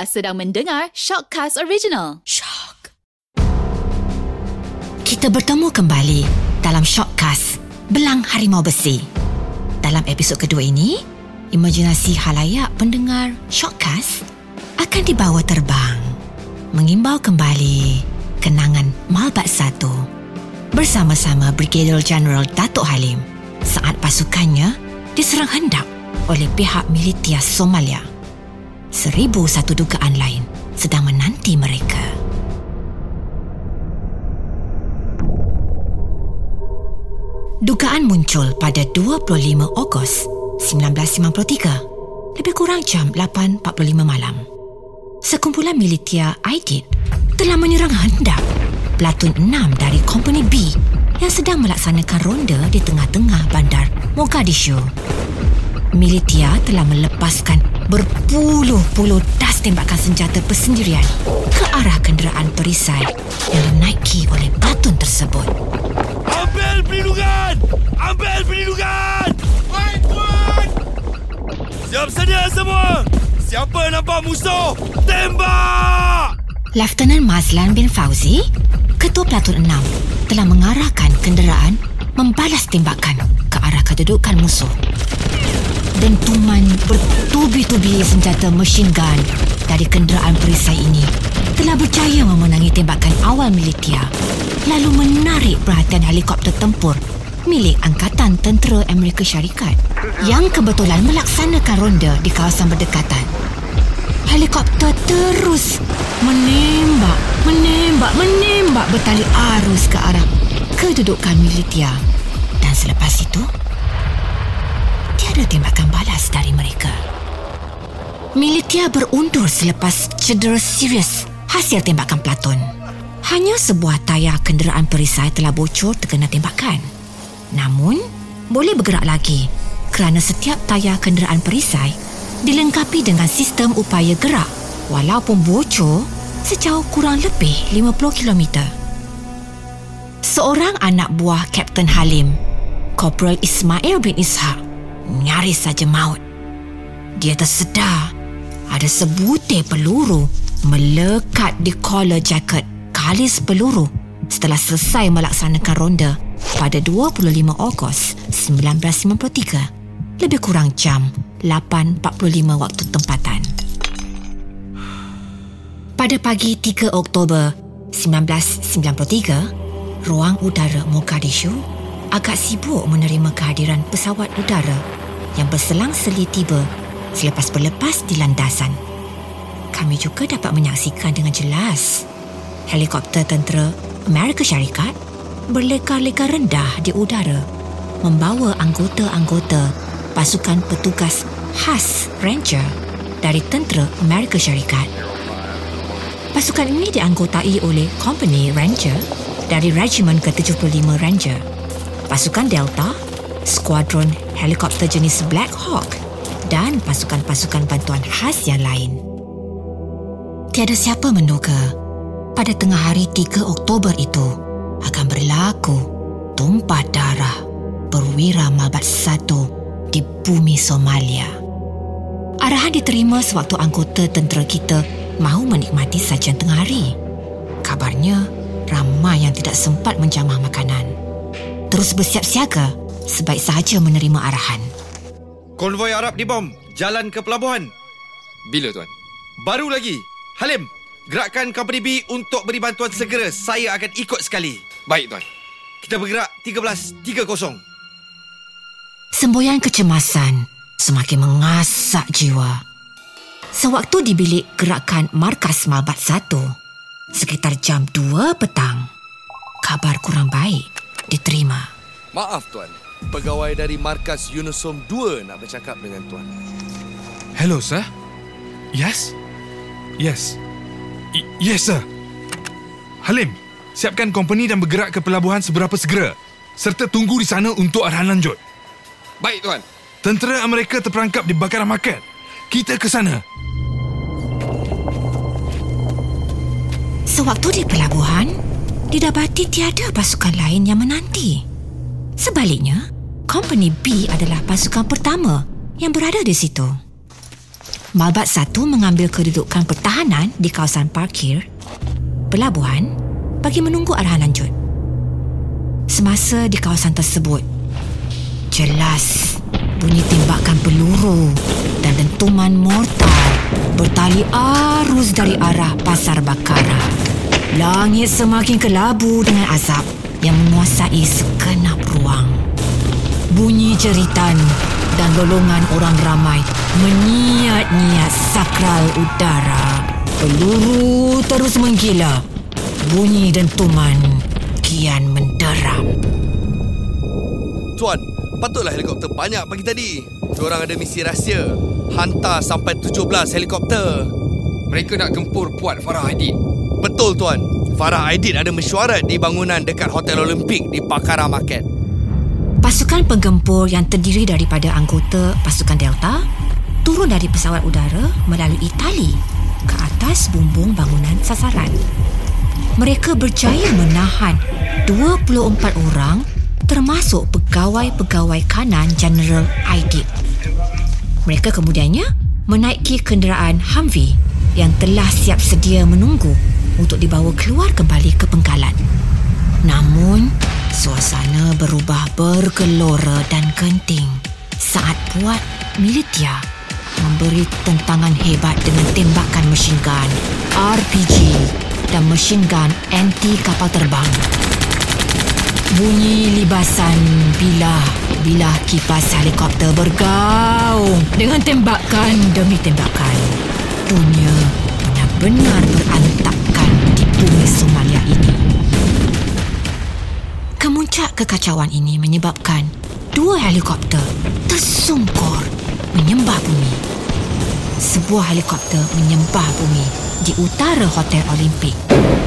Sedang mendengar Shockcast Original. Shock. Kita bertemu kembali dalam Shockcast Belang Harimau Besi. Dalam episod kedua ini, imajinasi halayak pendengar Shockcast akan dibawa terbang mengimbau kembali kenangan Malbat 1 bersama-sama Brigadier General Datuk Halim saat pasukannya diserang hendak oleh pihak militia Somalia seribu satu dugaan lain sedang menanti mereka. Dugaan muncul pada 25 Ogos 1953, lebih kurang jam 8.45 malam. Sekumpulan militia Aidid telah menyerang hendak Platun 6 dari Company B yang sedang melaksanakan ronda di tengah-tengah bandar Mogadishu militia telah melepaskan berpuluh-puluh das tembakan senjata persendirian ke arah kenderaan perisai yang dinaiki oleh batun tersebut. Ambil perlindungan! Ambil perlindungan! Baik, Tuan! Siap sedia semua! Siapa nampak musuh? Tembak! Lieutenant Mazlan bin Fauzi, Ketua Platun 6, telah mengarahkan kenderaan membalas tembakan ke arah kedudukan musuh dentuman bertubi-tubi senjata mesin gun dari kenderaan perisai ini telah berjaya memenangi tembakan awal militia lalu menarik perhatian helikopter tempur milik Angkatan Tentera Amerika Syarikat yang kebetulan melaksanakan ronda di kawasan berdekatan. Helikopter terus menembak, menembak, menembak bertali arus ke arah kedudukan militia. Dan selepas itu, tiada tembakan balas dari mereka. Militia berundur selepas cedera serius hasil tembakan Platon. Hanya sebuah tayar kenderaan perisai telah bocor terkena tembakan. Namun, boleh bergerak lagi kerana setiap tayar kenderaan perisai dilengkapi dengan sistem upaya gerak walaupun bocor sejauh kurang lebih 50 km. Seorang anak buah Kapten Halim, Corporal Ismail bin Ishaq, nyaris saja maut. Dia tersedar ada sebutir peluru melekat di collar jaket kalis peluru setelah selesai melaksanakan ronda pada 25 Ogos 1953 lebih kurang jam 8.45 waktu tempatan. Pada pagi 3 Oktober 1993, ruang udara Mogadishu agak sibuk menerima kehadiran pesawat udara yang berselang-seli tiba selepas berlepas di landasan. Kami juga dapat menyaksikan dengan jelas helikopter tentera Amerika Syarikat berlekar-lekar rendah di udara membawa anggota-anggota pasukan petugas khas Ranger dari tentera Amerika Syarikat. Pasukan ini dianggotai oleh Company Ranger dari Regimen ke-75 Ranger pasukan Delta, skuadron helikopter jenis Black Hawk dan pasukan-pasukan bantuan khas yang lain. Tiada siapa menduga pada tengah hari 3 Oktober itu akan berlaku tumpah darah perwira Malbat satu di bumi Somalia. Arahan diterima sewaktu anggota tentera kita mahu menikmati sajian tengah hari. Kabarnya, ramai yang tidak sempat menjamah makanan terus bersiap siaga sebaik sahaja menerima arahan. Konvoi Arab dibom. Jalan ke pelabuhan. Bila, Tuan? Baru lagi. Halim, gerakkan Company B untuk beri bantuan segera. Saya akan ikut sekali. Baik, Tuan. Kita bergerak 13.30. Semboyan kecemasan semakin mengasak jiwa. Sewaktu di bilik gerakan Markas Malbat 1, sekitar jam 2 petang, kabar kurang baik diterima. Maaf tuan, pegawai dari markas Unisom 2 nak bercakap dengan tuan. Hello sir. Yes. Yes. I- yes sir. Halim, siapkan company dan bergerak ke pelabuhan seberapa segera serta tunggu di sana untuk arahan lanjut. Baik, Tuan. Tentera Amerika terperangkap di bakaran market. Kita ke sana. Sewaktu di pelabuhan, didapati tiada pasukan lain yang menanti. Sebaliknya, Company B adalah pasukan pertama yang berada di situ. Malbat 1 mengambil kedudukan pertahanan di kawasan parkir, pelabuhan bagi menunggu arahan lanjut. Semasa di kawasan tersebut, jelas bunyi tembakan peluru dan dentuman mortar bertali arus dari arah pasar Bakara. Langit semakin kelabu dengan azab yang menguasai sekenap ruang. Bunyi jeritan dan lolongan orang ramai menyiat-nyiat sakral udara. Peluru terus menggila. Bunyi dentuman kian menderam. Tuan, patutlah helikopter banyak pagi tadi. Diorang ada misi rahsia. Hantar sampai 17 helikopter. Mereka nak gempur puat Farah Aidit. Betul tuan. Farah Aidit ada mesyuarat di bangunan dekat Hotel Olimpik di Pakara Market. Pasukan penggempur yang terdiri daripada anggota pasukan Delta turun dari pesawat udara melalui tali ke atas bumbung bangunan sasaran. Mereka berjaya menahan 24 orang termasuk pegawai-pegawai kanan General Aidit. Mereka kemudiannya menaiki kenderaan Humvee yang telah siap sedia menunggu untuk dibawa keluar kembali ke pengkalan. Namun, suasana berubah bergelora dan genting saat puat militia memberi tentangan hebat dengan tembakan mesin gun, RPG dan mesin gun anti kapal terbang. Bunyi libasan bilah-bilah kipas helikopter bergaung dengan tembakan demi tembakan. Dunia benar-benar berantakan Kemuncak kekacauan ini menyebabkan dua helikopter tersungkur menyembah bumi. Sebuah helikopter menyembah bumi di utara Hotel Olimpik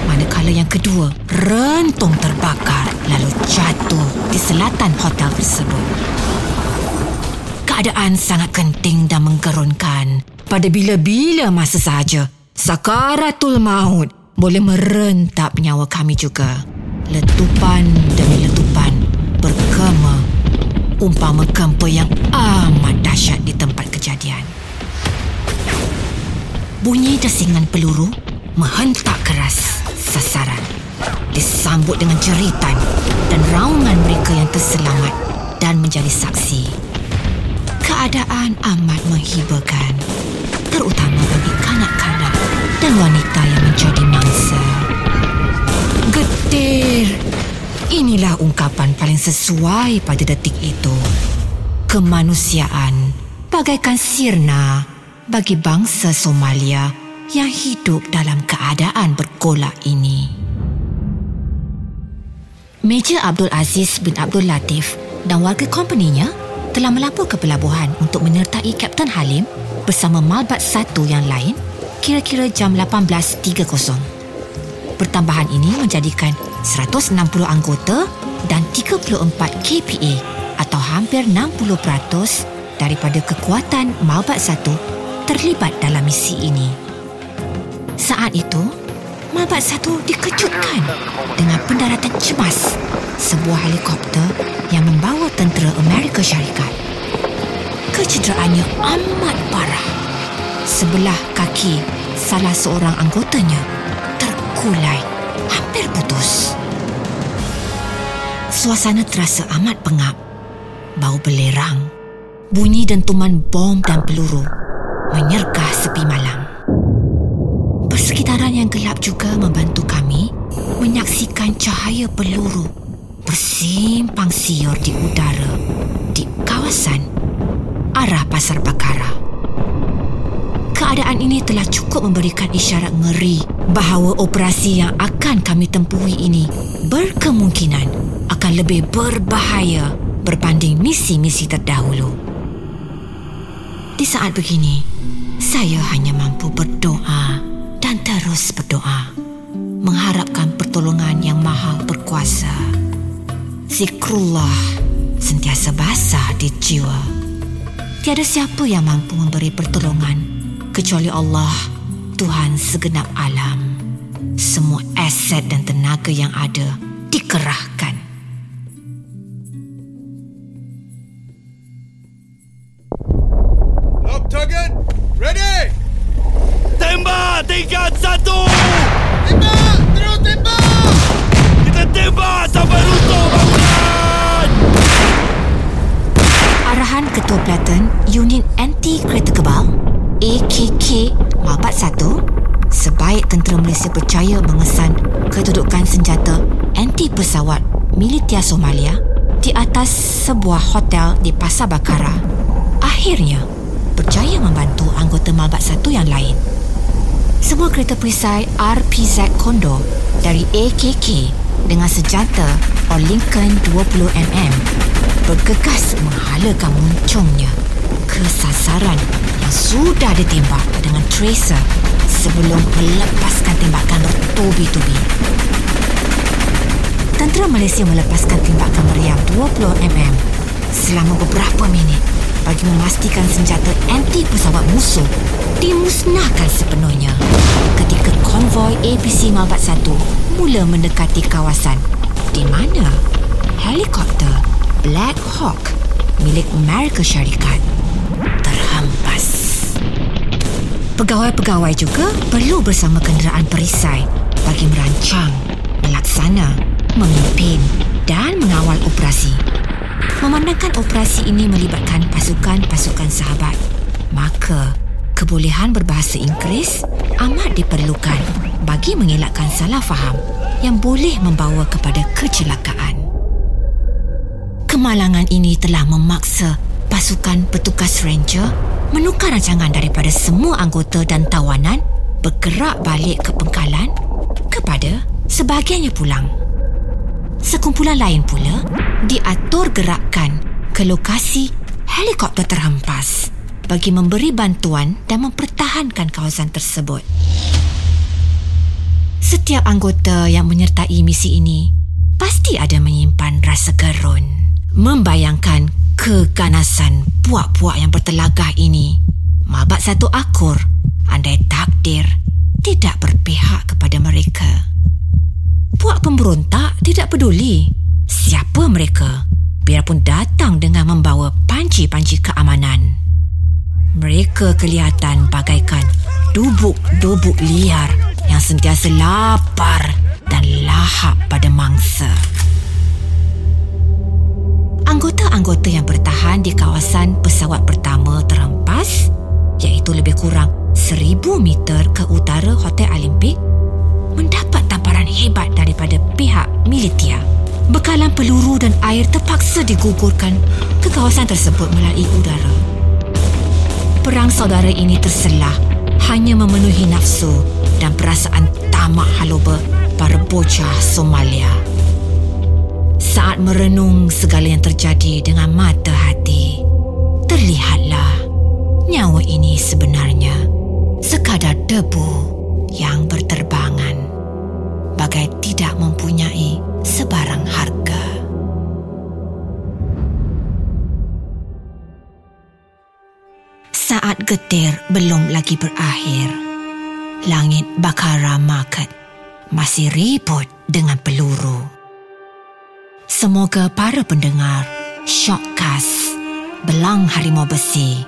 manakala yang kedua rentung terbakar lalu jatuh di selatan hotel tersebut. Keadaan sangat genting dan menggerunkan pada bila-bila masa sahaja sakaratul maut boleh merentap nyawa kami juga. Letupan demi bergema umpama gempa yang amat dahsyat di tempat kejadian. Bunyi desingan peluru menghentak keras sasaran. Disambut dengan jeritan dan raungan mereka yang terselamat dan menjadi saksi. Keadaan amat menghiburkan, terutama bagi kanak-kanak dan wanita yang menjadi mangsa. Getir! Inilah ungkapan paling sesuai pada detik itu. Kemanusiaan bagaikan sirna bagi bangsa Somalia yang hidup dalam keadaan bergolak ini. Major Abdul Aziz bin Abdul Latif dan warga kompaninya telah melapor ke pelabuhan untuk menyertai Kapten Halim bersama malbat satu yang lain kira-kira jam 18.30. Pertambahan ini menjadikan 160 anggota dan 34 KPA atau hampir 60% daripada kekuatan malbat satu terlibat dalam misi ini. Saat itu, Malbat satu dikejutkan dengan pendaratan cemas sebuah helikopter yang membawa tentera Amerika Syarikat. Kecederaannya amat parah. Sebelah kaki salah seorang anggotanya terkulai hampir putus. Suasana terasa amat pengap. Bau belerang, bunyi dentuman bom dan peluru menyergah sepi malam. Persekitaran yang gelap juga membantu kami menyaksikan cahaya peluru bersimpang siur di udara di kawasan arah Pasar Bakara. Keadaan ini telah cukup memberikan isyarat ngeri bahawa operasi yang akan kami tempuhi ini berkemungkinan akan lebih berbahaya berbanding misi-misi terdahulu. Di saat begini, saya hanya mampu berdoa dan terus berdoa mengharapkan pertolongan yang maha berkuasa. Zikrullah sentiasa basah di jiwa. Tiada siapa yang mampu memberi pertolongan kecuali Allah, Tuhan segenap alam. Semua aset dan tenaga yang ada dikerahkan. Lock target. Ready! Tembak tingkat satu! Tembak! Terus tembak! Kita tembak sampai runtuh bangunan! Arahan Ketua Platoon Unit Anti Kereta Kebal AKK Mabat 1 sebaik tentera Malaysia percaya mengesan kedudukan senjata anti pesawat militer Somalia di atas sebuah hotel di Pasar Bakara akhirnya berjaya membantu anggota Mabat 1 yang lain. Semua kereta perisai RPZ Kondo dari AKK dengan senjata Lincoln 20mm bergegas menghalakan muncungnya ke sasaran yang sudah ditembak dengan tracer sebelum melepaskan tembakan bertubi-tubi. Tentera Malaysia melepaskan tembakan meriam 20mm selama beberapa minit bagi memastikan senjata anti pesawat musuh dimusnahkan sepenuhnya ketika konvoi APC Malbat 1 mula mendekati kawasan di mana helikopter Black Hawk milik Amerika Syarikat terhempas. Pegawai-pegawai juga perlu bersama kenderaan perisai bagi merancang, melaksana, memimpin dan mengawal operasi. Memandangkan operasi ini melibatkan pasukan-pasukan sahabat, maka kebolehan berbahasa Inggeris amat diperlukan bagi mengelakkan salah faham yang boleh membawa kepada kecelakaan. Kemalangan ini telah memaksa pasukan petugas ranger menukar rancangan daripada semua anggota dan tawanan bergerak balik ke pengkalan kepada sebahagiannya pulang. Sekumpulan lain pula diatur gerakkan ke lokasi helikopter terhempas bagi memberi bantuan dan mempertahankan kawasan tersebut. Setiap anggota yang menyertai misi ini pasti ada menyimpan rasa gerun. Membayangkan keganasan puak-puak yang bertelagah ini, mabat satu akur andai takdir tidak berpihak kepada mereka. Puak pemberontak tidak peduli siapa mereka biarpun datang dengan membawa panci-panci keamanan. Mereka kelihatan bagaikan dubuk-dubuk liar yang sentiasa lapar dan lahap pada mangsa. Anggota-anggota yang bertahan di kawasan pesawat pertama terhempas iaitu lebih kurang seribu meter ke utara Hotel Olimpik mendapat tamparan hebat daripada pihak militia. Bekalan peluru dan air terpaksa digugurkan ke kawasan tersebut melalui udara. Perang saudara ini terselah hanya memenuhi nafsu dan perasaan tamak haluba para bocah Somalia. Saat merenung segala yang terjadi dengan mata hati, terlihatlah nyawa ini sebenarnya sekadar debu yang berterbangan bagai tidak mempunyai sebarang harga. Saat getir belum lagi berakhir, langit Bakara Market masih ribut dengan peluru. Semoga para pendengar Shockcast Belang Harimau Besi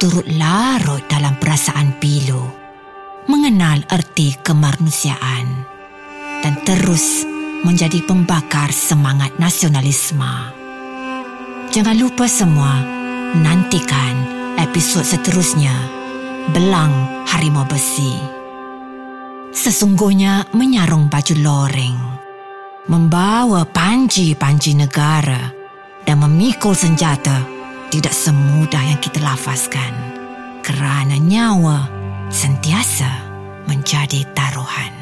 turut larut dalam perasaan pilu mengenal erti kemanusiaan dan terus menjadi pembakar semangat nasionalisme. Jangan lupa semua nantikan episod seterusnya Belang Harimau Besi. Sesungguhnya menyarung baju loreng, membawa panji-panji negara dan memikul senjata tidak semudah yang kita lafazkan kerana nyawa sentiasa menjadi taruhan.